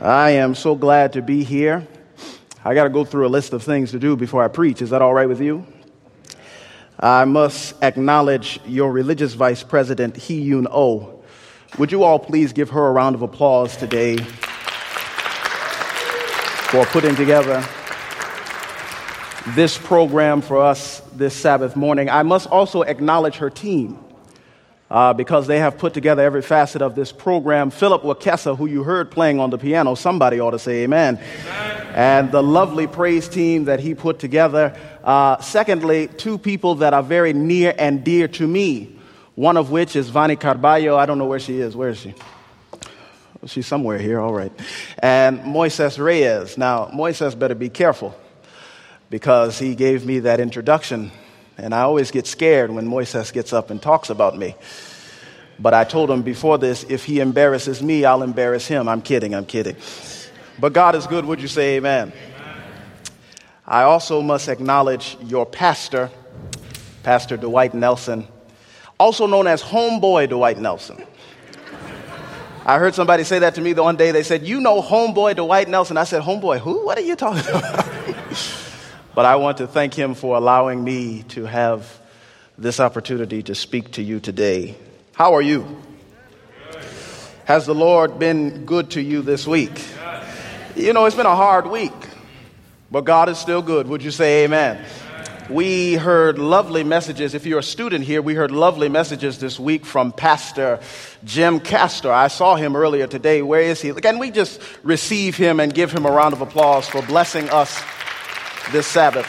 I am so glad to be here. I got to go through a list of things to do before I preach. Is that all right with you? I must acknowledge your religious vice president, Hee Yoon Oh. Would you all please give her a round of applause today for putting together this program for us this Sabbath morning? I must also acknowledge her team uh, because they have put together every facet of this program. Philip Wakessa, who you heard playing on the piano, somebody ought to say amen. amen. And the lovely praise team that he put together. Uh, secondly, two people that are very near and dear to me, one of which is Vani Carballo. I don't know where she is. Where is she? She's somewhere here, all right. And Moises Reyes. Now, Moises better be careful because he gave me that introduction and I always get scared when Moises gets up and talks about me. But I told him before this, if he embarrasses me, I'll embarrass him. I'm kidding, I'm kidding. But God is good. Would you say amen? amen? I also must acknowledge your pastor, Pastor Dwight Nelson, also known as Homeboy Dwight Nelson. I heard somebody say that to me the one day. They said, You know Homeboy Dwight Nelson. I said, Homeboy, who? What are you talking about? But I want to thank him for allowing me to have this opportunity to speak to you today. How are you? Has the Lord been good to you this week? You know, it's been a hard week, but God is still good. Would you say amen? We heard lovely messages. If you're a student here, we heard lovely messages this week from Pastor Jim Castor. I saw him earlier today. Where is he? Can we just receive him and give him a round of applause for blessing us this Sabbath.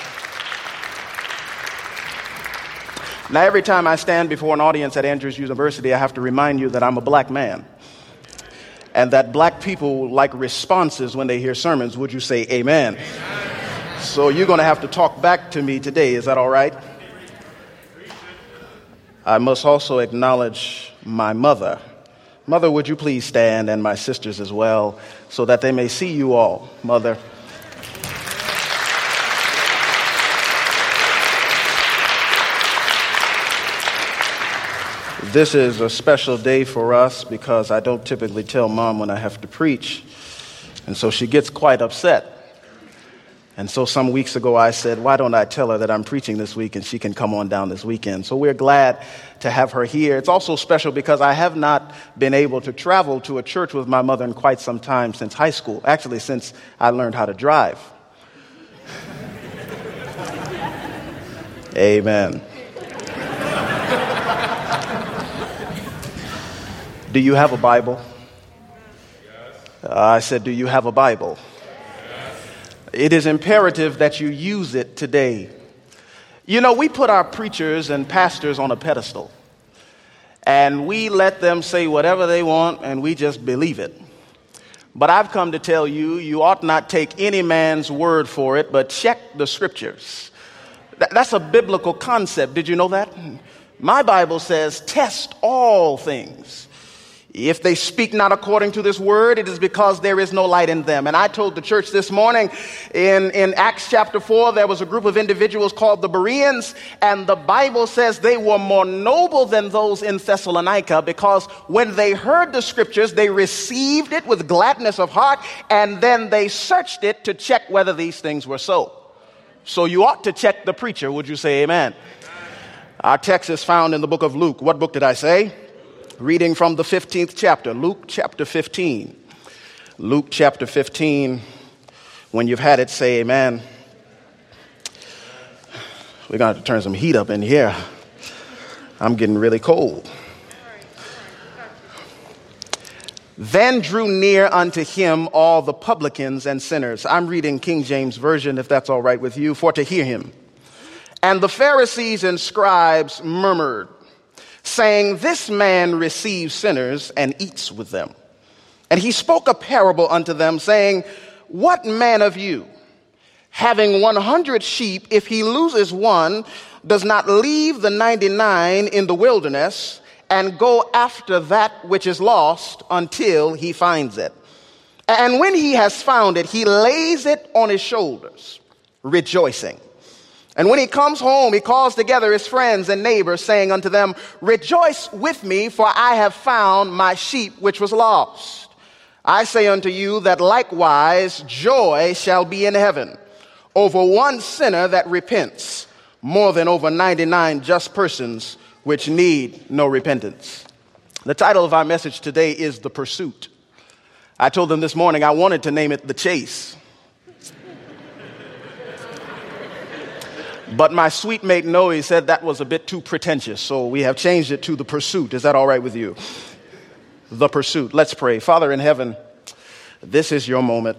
Now, every time I stand before an audience at Andrews University, I have to remind you that I'm a black man and that black people like responses when they hear sermons. Would you say amen? amen. So, you're going to have to talk back to me today. Is that all right? I must also acknowledge my mother. Mother, would you please stand, and my sisters as well, so that they may see you all. Mother. This is a special day for us because I don't typically tell mom when I have to preach. And so she gets quite upset. And so some weeks ago I said, Why don't I tell her that I'm preaching this week and she can come on down this weekend? So we're glad to have her here. It's also special because I have not been able to travel to a church with my mother in quite some time since high school, actually, since I learned how to drive. Amen. Do you have a Bible? Uh, I said, Do you have a Bible? It is imperative that you use it today. You know, we put our preachers and pastors on a pedestal, and we let them say whatever they want, and we just believe it. But I've come to tell you, you ought not take any man's word for it, but check the scriptures. That's a biblical concept. Did you know that? My Bible says, test all things if they speak not according to this word, it is because there is no light in them. And I told the church this morning in, in Acts chapter 4, there was a group of individuals called the Bereans, and the Bible says they were more noble than those in Thessalonica because when they heard the scriptures, they received it with gladness of heart, and then they searched it to check whether these things were so. So you ought to check the preacher. Would you say amen? Our text is found in the book of Luke. What book did I say? Reading from the 15th chapter, Luke chapter 15. Luke chapter 15. When you've had it, say amen. We're going to to turn some heat up in here. I'm getting really cold. Then drew near unto him all the publicans and sinners. I'm reading King James Version, if that's all right with you, for to hear him. And the Pharisees and scribes murmured saying, This man receives sinners and eats with them. And he spoke a parable unto them, saying, What man of you, having 100 sheep, if he loses one, does not leave the 99 in the wilderness and go after that which is lost until he finds it? And when he has found it, he lays it on his shoulders, rejoicing. And when he comes home, he calls together his friends and neighbors, saying unto them, Rejoice with me, for I have found my sheep which was lost. I say unto you that likewise joy shall be in heaven over one sinner that repents more than over 99 just persons which need no repentance. The title of our message today is The Pursuit. I told them this morning I wanted to name it The Chase. But my sweet mate Noe said that was a bit too pretentious, so we have changed it to The Pursuit. Is that all right with you? The Pursuit. Let's pray. Father in heaven, this is your moment.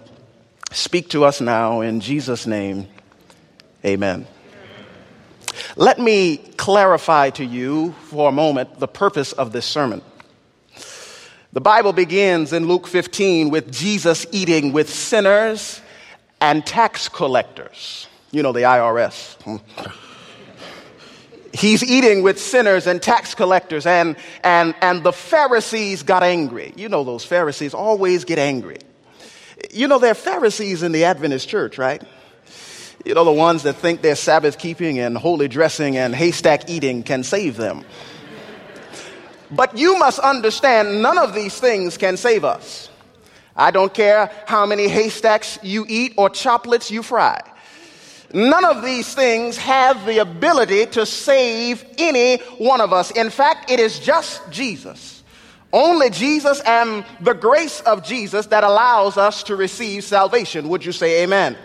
Speak to us now in Jesus' name. Amen. Let me clarify to you for a moment the purpose of this sermon. The Bible begins in Luke 15 with Jesus eating with sinners and tax collectors. You know, the IRS. He's eating with sinners and tax collectors, and, and, and the Pharisees got angry. You know, those Pharisees always get angry. You know, there are Pharisees in the Adventist church, right? You know, the ones that think their Sabbath keeping and holy dressing and haystack eating can save them. But you must understand none of these things can save us. I don't care how many haystacks you eat or chocolates you fry. None of these things have the ability to save any one of us. In fact, it is just Jesus. Only Jesus and the grace of Jesus that allows us to receive salvation. Would you say amen?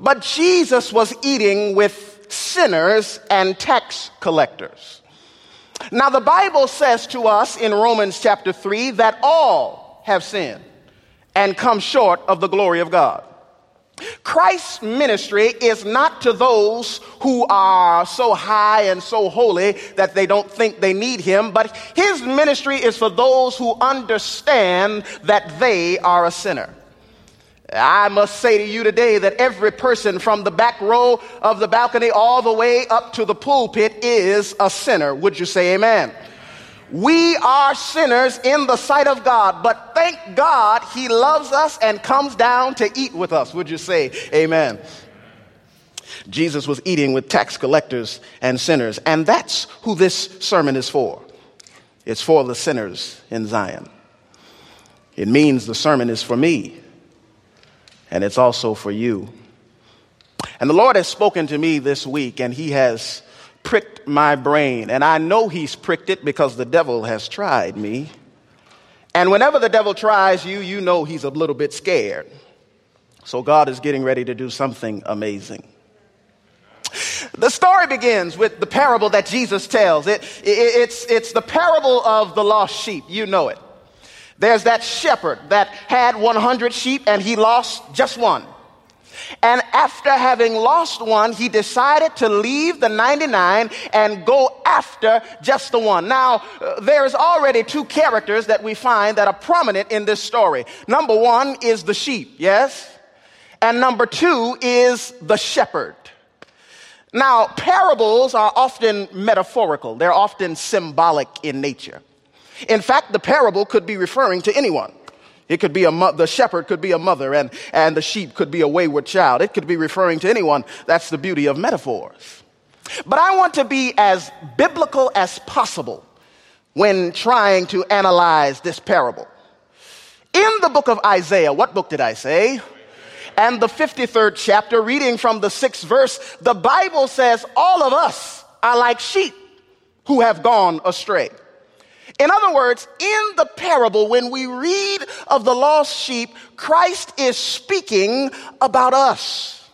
But Jesus was eating with sinners and tax collectors. Now, the Bible says to us in Romans chapter 3 that all have sinned and come short of the glory of God. Christ's ministry is not to those who are so high and so holy that they don't think they need him, but his ministry is for those who understand that they are a sinner. I must say to you today that every person from the back row of the balcony all the way up to the pulpit is a sinner. Would you say amen? We are sinners in the sight of God, but thank God he loves us and comes down to eat with us. Would you say amen? Jesus was eating with tax collectors and sinners, and that's who this sermon is for. It's for the sinners in Zion. It means the sermon is for me and it's also for you. And the Lord has spoken to me this week, and He has pricked my brain. And I know He's pricked it because the devil has tried me. And whenever the devil tries you, you know he's a little bit scared. So God is getting ready to do something amazing. The story begins with the parable that Jesus tells. It, it, it's, it's the parable of the lost sheep. You know it. There's that shepherd that had 100 sheep and he lost just one. And after having lost one, he decided to leave the 99 and go after just the one. Now, uh, there's already two characters that we find that are prominent in this story. Number one is the sheep, yes? And number two is the shepherd. Now, parables are often metaphorical, they're often symbolic in nature. In fact, the parable could be referring to anyone. It could be a mo- the shepherd could be a mother and, and the sheep could be a wayward child. It could be referring to anyone. That's the beauty of metaphors. But I want to be as biblical as possible when trying to analyze this parable. In the book of Isaiah, what book did I say? And the 53rd chapter, reading from the sixth verse, the Bible says, All of us are like sheep who have gone astray. In other words, in the parable, when we read of the lost sheep, Christ is speaking about us.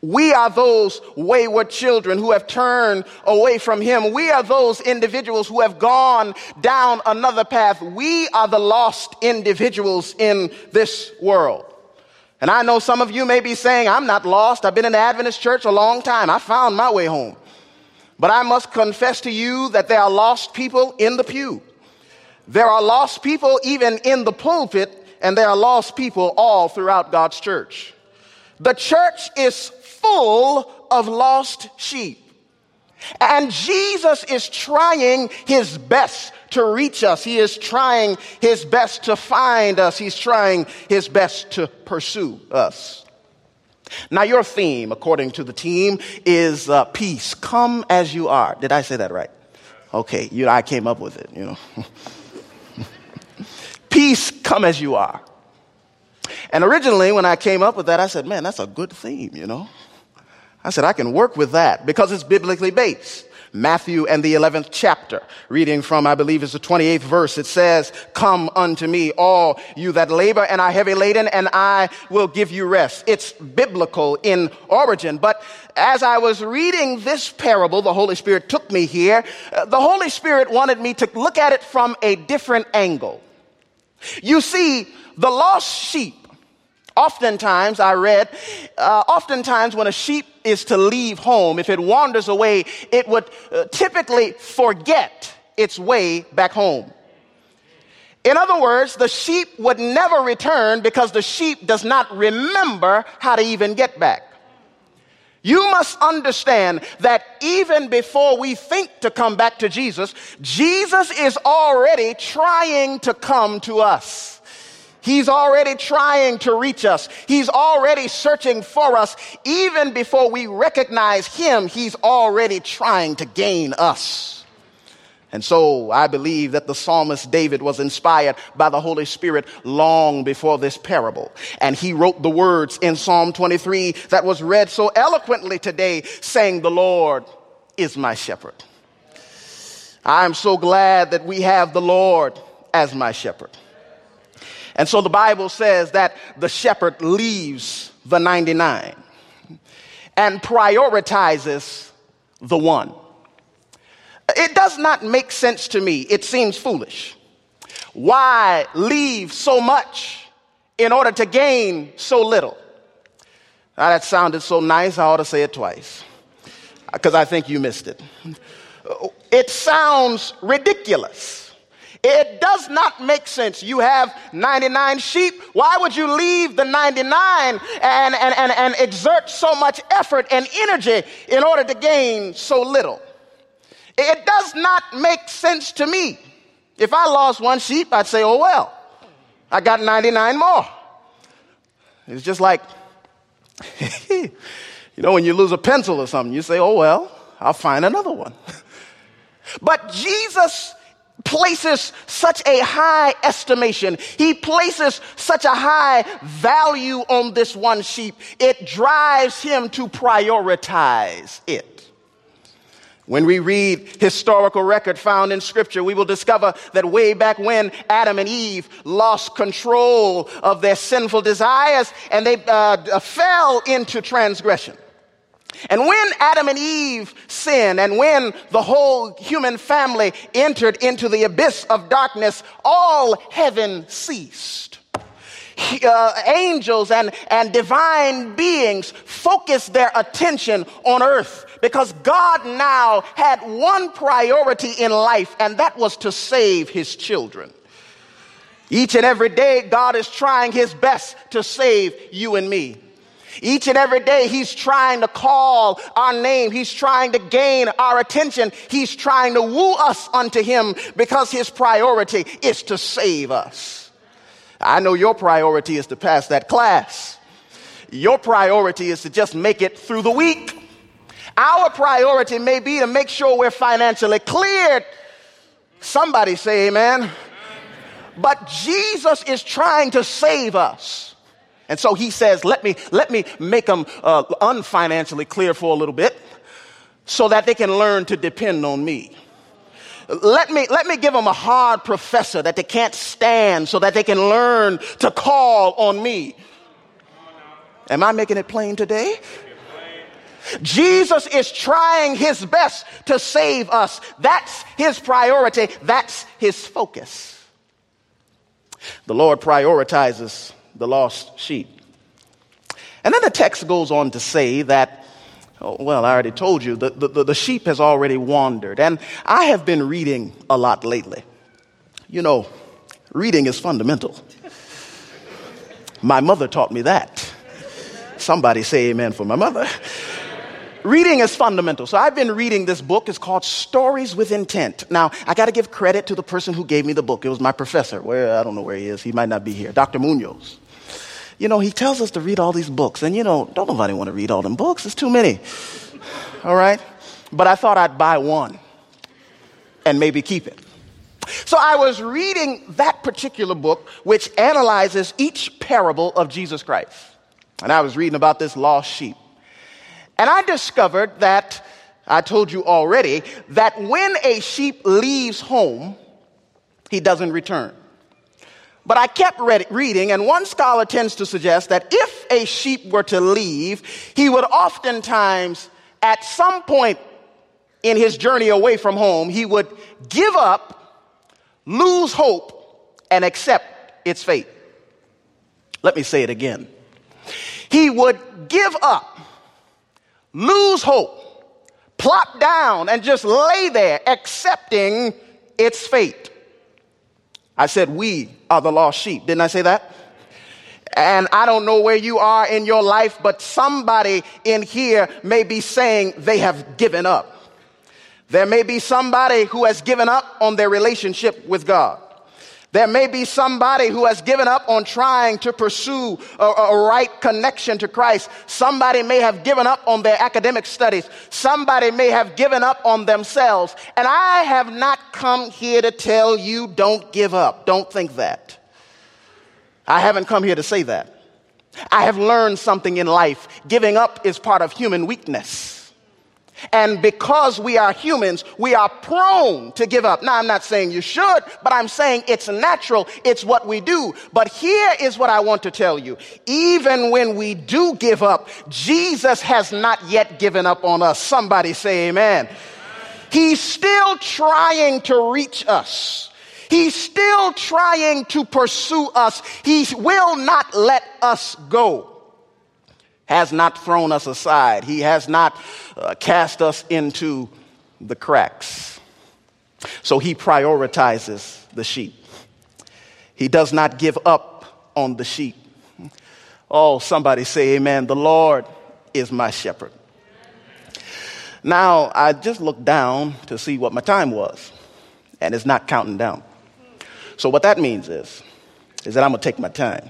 We are those wayward children who have turned away from Him. We are those individuals who have gone down another path. We are the lost individuals in this world. And I know some of you may be saying, I'm not lost. I've been in the Adventist church a long time. I found my way home. But I must confess to you that there are lost people in the pew. There are lost people even in the pulpit, and there are lost people all throughout God's church. The church is full of lost sheep. And Jesus is trying his best to reach us. He is trying his best to find us. He's trying his best to pursue us. Now, your theme, according to the team, is uh, peace. Come as you are. Did I say that right? Okay, you, I came up with it, you know. Peace, come as you are. And originally, when I came up with that, I said, man, that's a good theme, you know? I said, I can work with that because it's biblically based. Matthew and the 11th chapter, reading from, I believe is the 28th verse. It says, Come unto me, all you that labor and are heavy laden, and I will give you rest. It's biblical in origin. But as I was reading this parable, the Holy Spirit took me here. Uh, the Holy Spirit wanted me to look at it from a different angle. You see, the lost sheep Oftentimes, I read, uh, oftentimes when a sheep is to leave home, if it wanders away, it would uh, typically forget its way back home. In other words, the sheep would never return because the sheep does not remember how to even get back. You must understand that even before we think to come back to Jesus, Jesus is already trying to come to us. He's already trying to reach us. He's already searching for us. Even before we recognize Him, He's already trying to gain us. And so I believe that the psalmist David was inspired by the Holy Spirit long before this parable. And he wrote the words in Psalm 23 that was read so eloquently today, saying, The Lord is my shepherd. I'm so glad that we have the Lord as my shepherd. And so the Bible says that the shepherd leaves the 99 and prioritizes the one. It does not make sense to me. It seems foolish. Why leave so much in order to gain so little? Now, that sounded so nice, I ought to say it twice because I think you missed it. It sounds ridiculous. It does not make sense. You have 99 sheep. Why would you leave the 99 and, and, and, and exert so much effort and energy in order to gain so little? It does not make sense to me. If I lost one sheep, I'd say, oh well, I got 99 more. It's just like, you know, when you lose a pencil or something, you say, oh well, I'll find another one. But Jesus places such a high estimation. He places such a high value on this one sheep. It drives him to prioritize it. When we read historical record found in scripture, we will discover that way back when Adam and Eve lost control of their sinful desires and they uh, fell into transgression. And when Adam and Eve sinned, and when the whole human family entered into the abyss of darkness, all heaven ceased. Uh, angels and, and divine beings focused their attention on earth because God now had one priority in life, and that was to save his children. Each and every day, God is trying his best to save you and me. Each and every day, He's trying to call our name. He's trying to gain our attention. He's trying to woo us unto Him because His priority is to save us. I know your priority is to pass that class. Your priority is to just make it through the week. Our priority may be to make sure we're financially cleared. Somebody say amen. But Jesus is trying to save us. And so he says, let me, let me make them uh, unfinancially clear for a little bit so that they can learn to depend on me. Let me, let me give them a hard professor that they can't stand so that they can learn to call on me. Am I making it plain today? Jesus is trying his best to save us. That's his priority. That's his focus. The Lord prioritizes the lost sheep. And then the text goes on to say that, oh, well, I already told you, the, the, the sheep has already wandered. And I have been reading a lot lately. You know, reading is fundamental. My mother taught me that. Somebody say amen for my mother. Reading is fundamental. So I've been reading this book. It's called Stories with Intent. Now, I got to give credit to the person who gave me the book. It was my professor. Where I don't know where he is. He might not be here. Dr. Munoz. You know, he tells us to read all these books, and you know, don't nobody want to read all them books. It's too many. All right? But I thought I'd buy one and maybe keep it. So I was reading that particular book, which analyzes each parable of Jesus Christ. And I was reading about this lost sheep. And I discovered that, I told you already, that when a sheep leaves home, he doesn't return. But I kept read, reading, and one scholar tends to suggest that if a sheep were to leave, he would oftentimes, at some point in his journey away from home, he would give up, lose hope, and accept its fate. Let me say it again. He would give up, lose hope, plop down, and just lay there accepting its fate. I said, We are the lost sheep. Didn't I say that? And I don't know where you are in your life, but somebody in here may be saying they have given up. There may be somebody who has given up on their relationship with God. There may be somebody who has given up on trying to pursue a, a, right connection to Christ. Somebody may have given up on their academic studies. Somebody may have given up on themselves. And I have not come here to tell you don't give up. Don't think that. I haven't come here to say that. I have learned something in life. Giving up is part of human weakness. And because we are humans, we are prone to give up. Now, I'm not saying you should, but I'm saying it's natural. It's what we do. But here is what I want to tell you. Even when we do give up, Jesus has not yet given up on us. Somebody say amen. He's still trying to reach us. He's still trying to pursue us. He will not let us go has not thrown us aside. He has not uh, cast us into the cracks. So he prioritizes the sheep. He does not give up on the sheep. Oh, somebody say amen. The Lord is my shepherd. Now, I just looked down to see what my time was, and it's not counting down. So, what that means is, is that I'm going to take my time.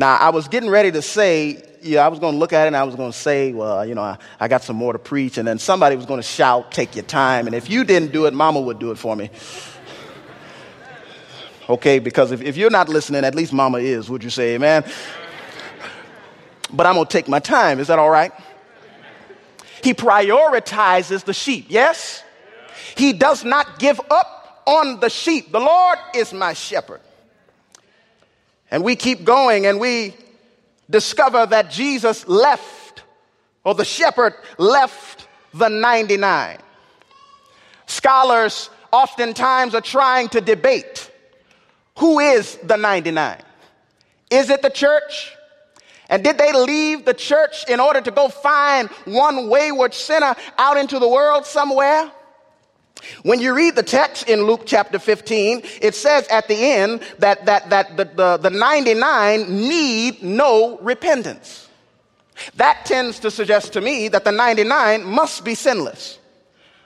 Now, I was getting ready to say, yeah, I was going to look at it and I was going to say, well, you know, I, I got some more to preach. And then somebody was going to shout, take your time. And if you didn't do it, mama would do it for me. Okay, because if, if you're not listening, at least mama is. Would you say amen? But I'm going to take my time. Is that all right? He prioritizes the sheep, yes? He does not give up on the sheep. The Lord is my shepherd. And we keep going and we discover that Jesus left, or the shepherd left the 99. Scholars oftentimes are trying to debate who is the 99? Is it the church? And did they leave the church in order to go find one wayward sinner out into the world somewhere? When you read the text in Luke chapter 15, it says at the end that, that, that the, the, the 99 need no repentance. That tends to suggest to me that the 99 must be sinless.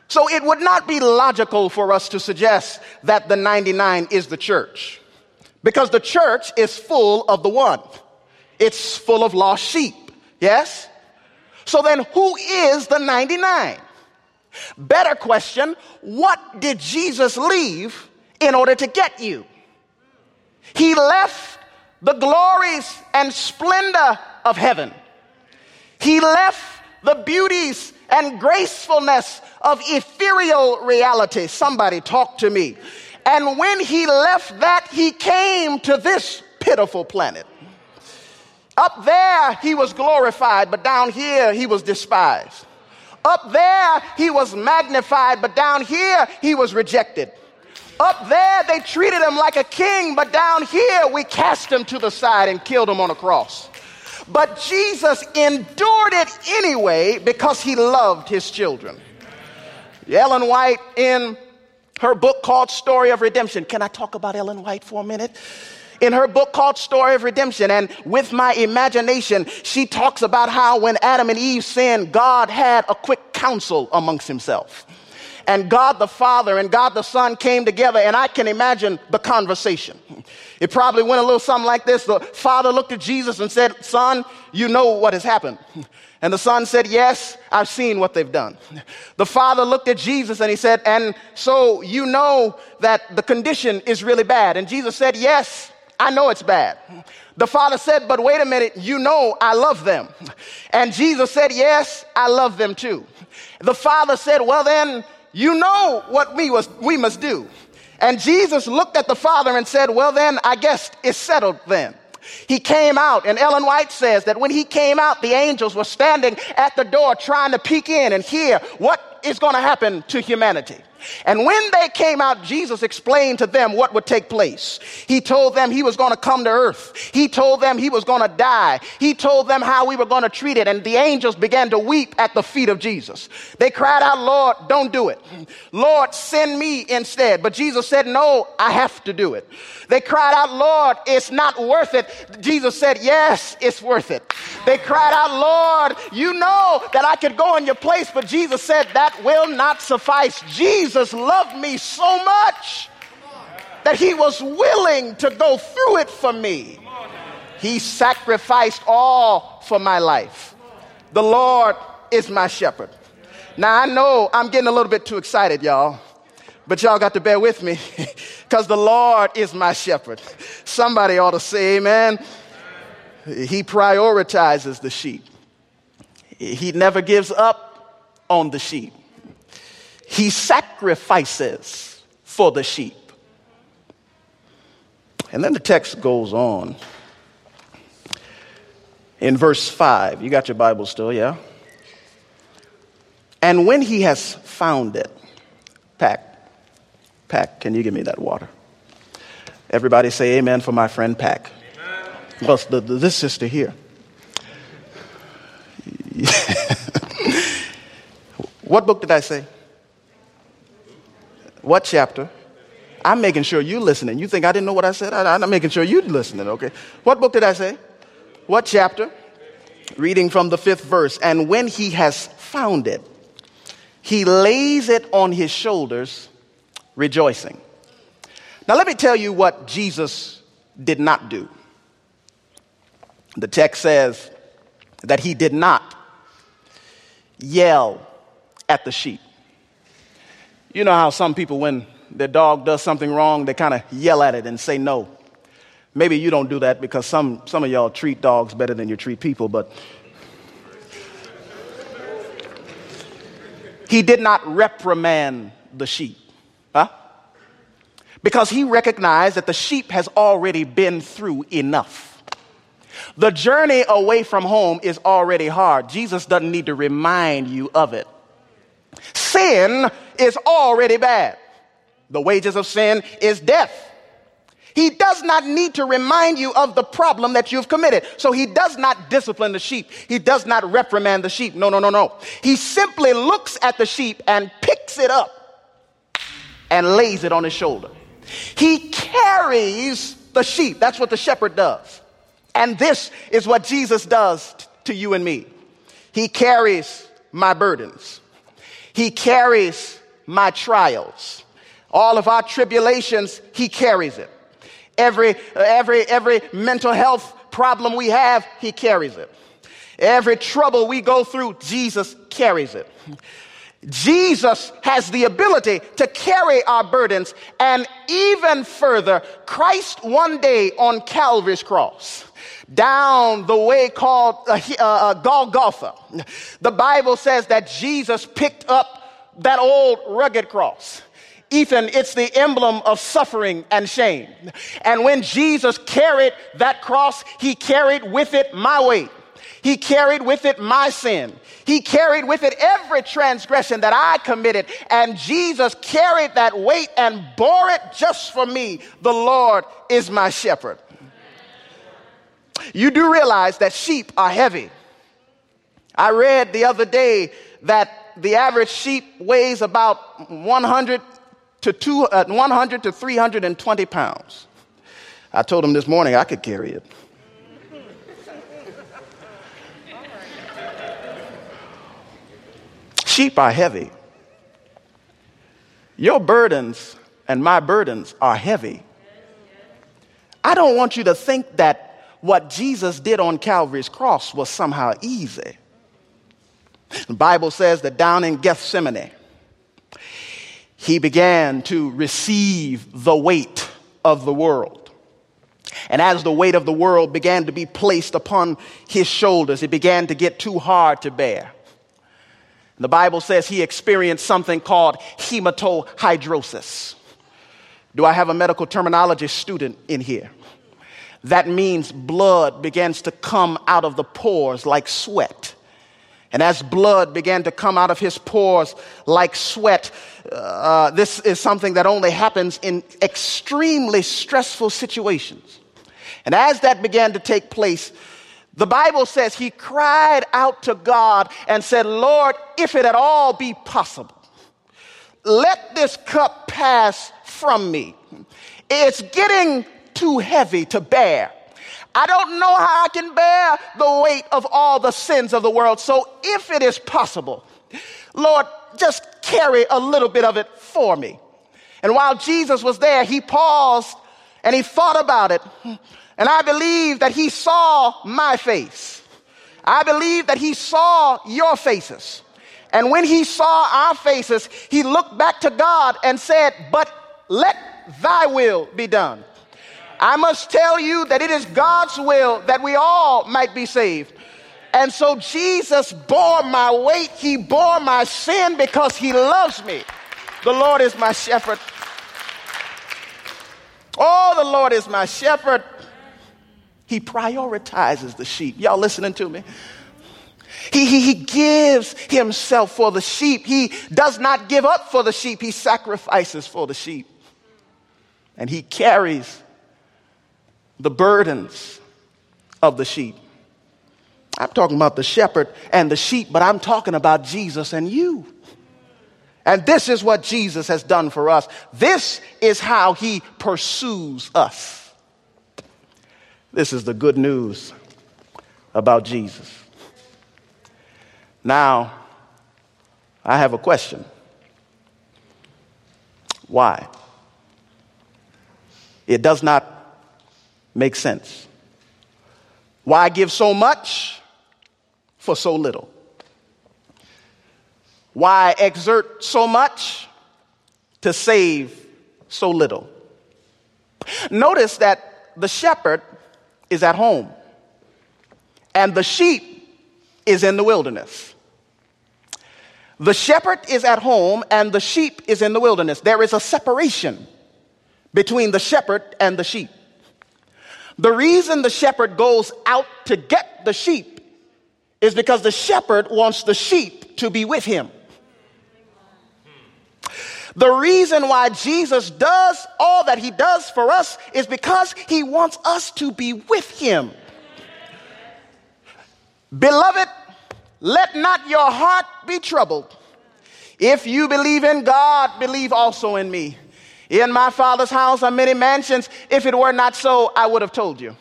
So it would not be logical for us to suggest that the 99 is the church. Because the church is full of the one. It's full of lost sheep. Yes? So then who is the 99? Better question what did Jesus leave in order to get you? He left the glories and splendor of heaven. He left the beauties and gracefulness of ethereal reality. Somebody talk to me. And when he left that, he came to this pitiful planet. Up there, he was glorified, but down here, he was despised. Up there, he was magnified, but down here, he was rejected. Up there, they treated him like a king, but down here, we cast him to the side and killed him on a cross. But Jesus endured it anyway because he loved his children. Ellen White, in her book called Story of Redemption, can I talk about Ellen White for a minute? In her book called Story of Redemption. And with my imagination, she talks about how when Adam and Eve sinned, God had a quick counsel amongst himself. and God the Father and God the Son came together, and I can imagine the conversation. It probably went a little something like this. The Father looked at Jesus and said, Son, you know what has happened. And the son said, Yes, I've seen what they've done. The father looked at Jesus and he said, And so you know that the condition is really bad. And Jesus said, Yes, I know it's bad. The father said, But wait a minute, you know I love them. And Jesus said, Yes, I love them too. The father said, Well, then you know what we, was, we must do. And Jesus looked at the father and said, Well, then I guess it's settled then. He came out, and Ellen White says that when he came out, the angels were standing at the door trying to peek in and hear what is going to happen to humanity. And when they came out, Jesus explained to them what would take place. He told them he was going to come to earth. He told them he was going to die. He told them how we were going to treat it. And the angels began to weep at the feet of Jesus. They cried out, Lord, don't do it. Lord, send me instead. But Jesus said, No, I have to do it. They cried out, Lord, it's not worth it. Jesus said, Yes, it's worth it. They cried out, Lord, you know that I could go in your place. But Jesus said, That will not suffice. Jesus Jesus loved me so much that he was willing to go through it for me. He sacrificed all for my life. The Lord is my shepherd. Now I know I'm getting a little bit too excited, y'all, but y'all got to bear with me because the Lord is my shepherd. Somebody ought to say amen. He prioritizes the sheep, he never gives up on the sheep. He sacrifices for the sheep. And then the text goes on. In verse 5, you got your Bible still, yeah? And when he has found it, Pack, Pack, can you give me that water? Everybody say amen for my friend Pack. Well, the, the, this sister here. what book did I say? What chapter? I'm making sure you're listening. You think I didn't know what I said? I, am making sure you're listening, okay? What book did I say? What chapter? Reading from the fifth verse. And when he has found it, he lays it on his shoulders, rejoicing. Now, let me tell you what Jesus did not do. The text says that he did not yell at the sheep. You know how some people, when their dog does something wrong, they kind of yell at it and say no. Maybe you don't do that because some, some of y'all treat dogs better than you treat people, but he did not reprimand the sheep. Huh? Because he recognized that the sheep has already been through enough. The journey away from home is already hard. Jesus doesn't need to remind you of it. Sin is already bad. The wages of sin is death. He does not need to remind you of the problem that you've committed. So he does not discipline the sheep. He does not reprimand the sheep. No, no, no, no. He simply looks at the sheep and picks it up and lays it on his shoulder. He carries the sheep. That's what the shepherd does. And this is what Jesus does t- to you and me. He carries my burdens. He carries my trials. All of our tribulations, He carries it. Every, every, every mental health problem we have, He carries it. Every trouble we go through, Jesus carries it. Jesus has the ability to carry our burdens, and even further, Christ one day on Calvary's cross, down the way called uh, uh, Golgotha, the Bible says that Jesus picked up that old rugged cross. Ethan, it's the emblem of suffering and shame. And when Jesus carried that cross, he carried with it my weight. He carried with it my sin. He carried with it every transgression that I committed. And Jesus carried that weight and bore it just for me. The Lord is my shepherd. You do realize that sheep are heavy. I read the other day that the average sheep weighs about 100 to, two, uh, 100 to 320 pounds. I told him this morning I could carry it. Sheep are heavy. Your burdens and my burdens are heavy. I don't want you to think that what Jesus did on Calvary's cross was somehow easy. The Bible says that down in Gethsemane, he began to receive the weight of the world. And as the weight of the world began to be placed upon his shoulders, it began to get too hard to bear. The Bible says he experienced something called hematohidrosis. Do I have a medical terminology student in here? That means blood begins to come out of the pores like sweat. And as blood began to come out of his pores like sweat, uh, this is something that only happens in extremely stressful situations. And as that began to take place, the Bible says he cried out to God and said, Lord, if it at all be possible, let this cup pass from me. It's getting too heavy to bear. I don't know how I can bear the weight of all the sins of the world. So if it is possible, Lord, just carry a little bit of it for me. And while Jesus was there, he paused and he thought about it. And I believe that he saw my face. I believe that he saw your faces. And when he saw our faces, he looked back to God and said, But let thy will be done. I must tell you that it is God's will that we all might be saved. And so Jesus bore my weight, he bore my sin because he loves me. The Lord is my shepherd. Oh, the Lord is my shepherd. He prioritizes the sheep. Y'all listening to me? He, he, he gives himself for the sheep. He does not give up for the sheep, he sacrifices for the sheep. And he carries the burdens of the sheep. I'm talking about the shepherd and the sheep, but I'm talking about Jesus and you. And this is what Jesus has done for us. This is how he pursues us. This is the good news about Jesus. Now, I have a question. Why? It does not make sense. Why give so much for so little? Why exert so much to save so little? Notice that the shepherd is at home, and the sheep is in the wilderness. The shepherd is at home, and the sheep is in the wilderness. There is a separation between the shepherd and the sheep. The reason the shepherd goes out to get the sheep is because the shepherd wants the sheep to be with him. The reason why Jesus does all that he does for us is because he wants us to be with him. Beloved, let not your heart be troubled. If you believe in God, believe also in me. In my Father's house are many mansions. If it were not so, I would have told you.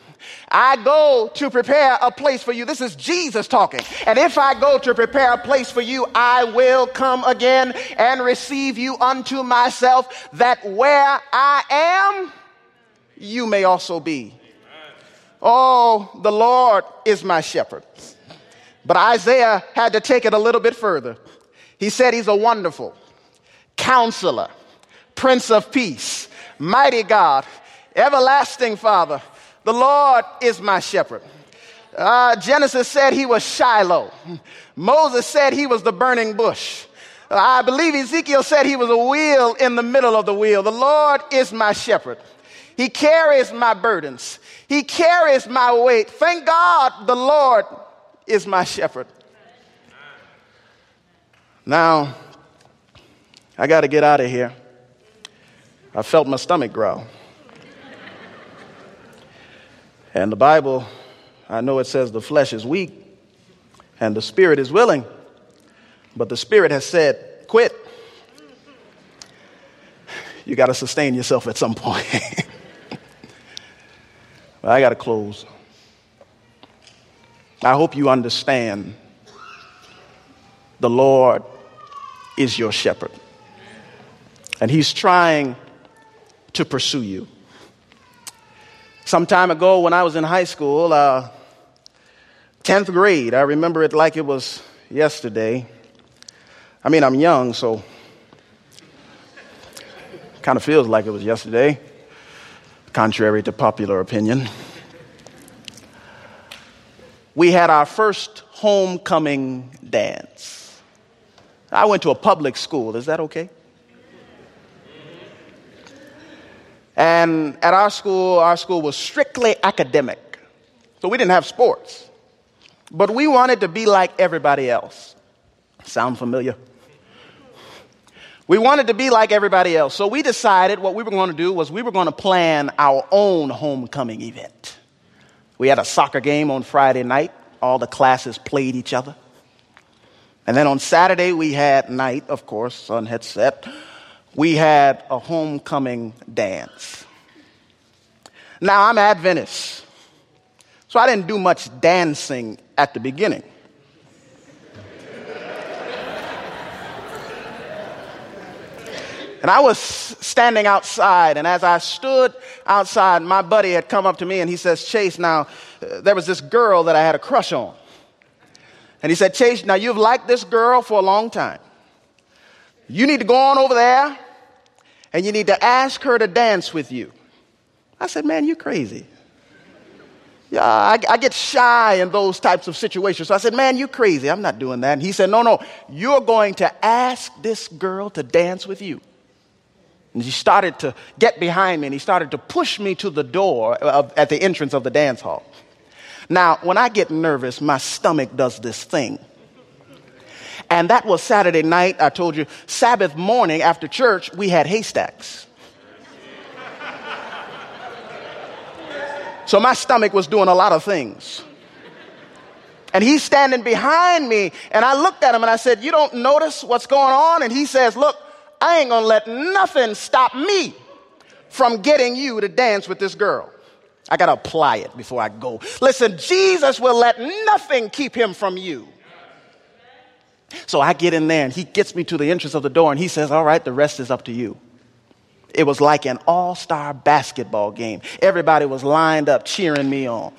I go to prepare a place for you. This is Jesus talking. And if I go to prepare a place for you, I will come again and receive you unto myself, that where I am, you may also be. Oh, the Lord is my shepherd. But Isaiah had to take it a little bit further. He said he's a wonderful counselor, prince of peace, mighty God, everlasting Father the Lord is my shepherd. Uh, Genesis said he was Shiloh. Moses said he was the burning bush. Uh, I believe Ezekiel said he was a wheel in the middle of the wheel. The Lord is my shepherd. He carries my burdens. He carries my weight. Thank God the Lord is my shepherd. Now, I got to get out of here. I felt my stomach growl. And the Bible, I know it says the flesh is weak and the spirit is willing, but the spirit has said, quit. You got to sustain yourself at some point. I got to close. I hope you understand the Lord is your shepherd. and he's trying to pursue you. Some time ago, when I was in high school, uh, 10th grade, I remember it like it was yesterday. I mean, I'm young, so kind of feels like it was yesterday, contrary to popular opinion. We had our first homecoming dance. I went to a public school. Is that okay? And at our school, our school was strictly academic. So we didn't have sports. But we wanted to be like everybody else. Sound familiar? We wanted to be like everybody else. So we decided what we were going to do was we were going to plan our own homecoming event. We had a soccer game on Friday night. All the classes played each other. And then on Saturday, we had night, of course, sun had set we had a homecoming dance. Now, I'm Adventist, so I didn't do much dancing at the beginning. And I was standing outside, and as I stood outside, my buddy had come up to me and he says, Chase, now, uh, there was this girl that I had a crush on. And he said, Chase, now you've liked this girl for a long time. You need to go on over there and you need to ask her to dance with you. I said, Man, you're crazy. Yeah, I, I, get shy in those types of situations. So I said, Man, you're crazy. I'm not doing that. And he said, No, no, you're going to ask this girl to dance with you. And he started to get behind me and he started to push me to the door of, at the entrance of the dance hall. Now, when I get nervous, my stomach does this thing. And that was Saturday night. I told you, Sabbath morning after church, we had haystacks. So my stomach was doing a lot of things. And he's standing behind me, and I looked at him and I said, You don't notice what's going on? And he says, Look, I ain't gonna let nothing stop me from getting you to dance with this girl. I gotta apply it before I go. Listen, Jesus will let nothing keep him from you. So I get in there and he gets me to the entrance of the door and he says, All right, the rest is up to you. It was like an all star basketball game. Everybody was lined up cheering me on.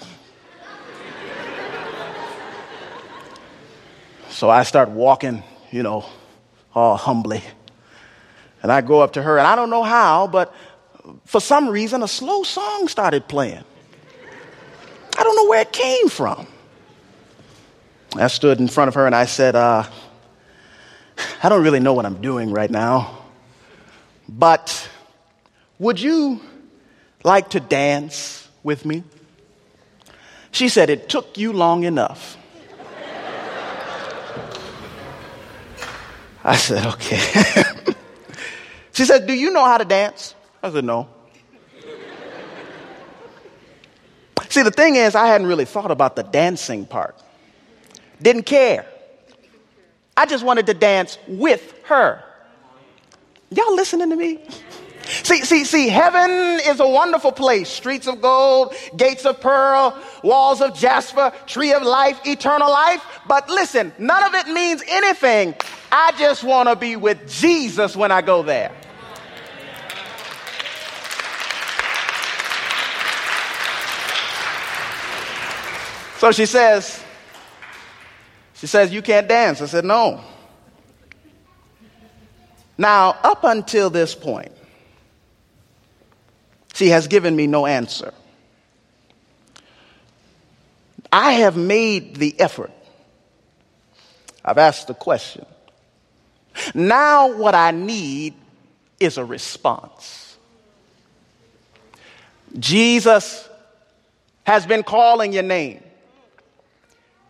so I start walking, you know, all humbly. And I go up to her, and I don't know how, but for some reason, a slow song started playing. I don't know where it came from. I stood in front of her and I said, uh, I don't really know what I'm doing right now, but would you like to dance with me? She said, It took you long enough. I said, Okay. she said, Do you know how to dance? I said, No. See, the thing is, I hadn't really thought about the dancing part. Didn't care. I just wanted to dance with her. Y'all listening to me? See, see, see, heaven is a wonderful place. Streets of gold, gates of pearl, walls of jasper, tree of life, eternal life. But listen, none of it means anything. I just want to be with Jesus when I go there. So she says, she says, You can't dance. I said, No. Now, up until this point, she has given me no answer. I have made the effort. I've asked the question. Now, what I need is a response. Jesus has been calling your name.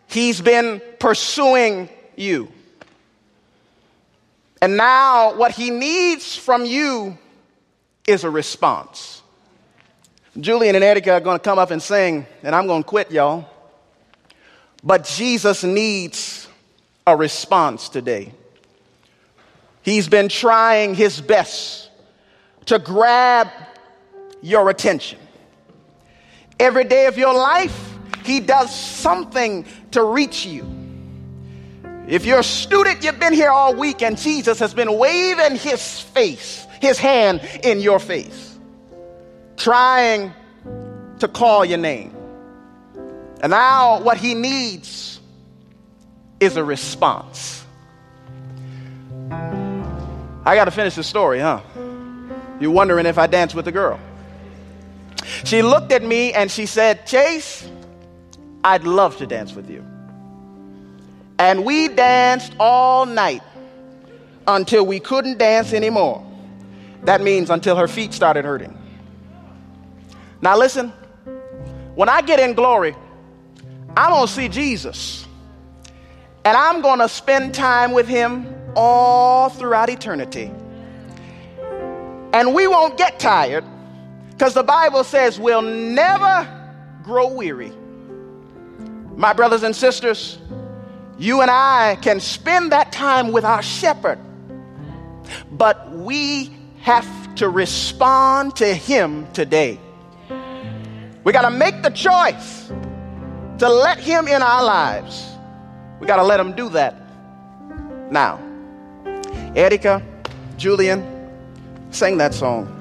He's been pursuing you. And now, what he needs from you is a response. Julian and Erica are going to come up and sing, and I'm going to quit, y'all. But Jesus needs a response today. He's been trying his best to grab your attention. Every day of your life, he does something to reach you. If you're a student, you've been here all week and Jesus has been waving his face, his hand in your face, trying to call your name. And now what he needs is a response. I got to finish the story, huh? You're wondering if I danced with the girl. She looked at me and she said, Chase, I'd love to dance with you. And we danced all night until we couldn't dance anymore. That means until her feet started hurting. Now, listen, when I get in glory, I'm going to see Jesus. And I'm going to spend time with him all throughout eternity. And we won't get tired because the Bible says we'll never grow weary. My brothers and sisters, you and I can spend that time with our shepherd, but we have to respond to him today. We got to make the choice to let him in our lives. We got to let him do that now. Erica, Julian, sing that song.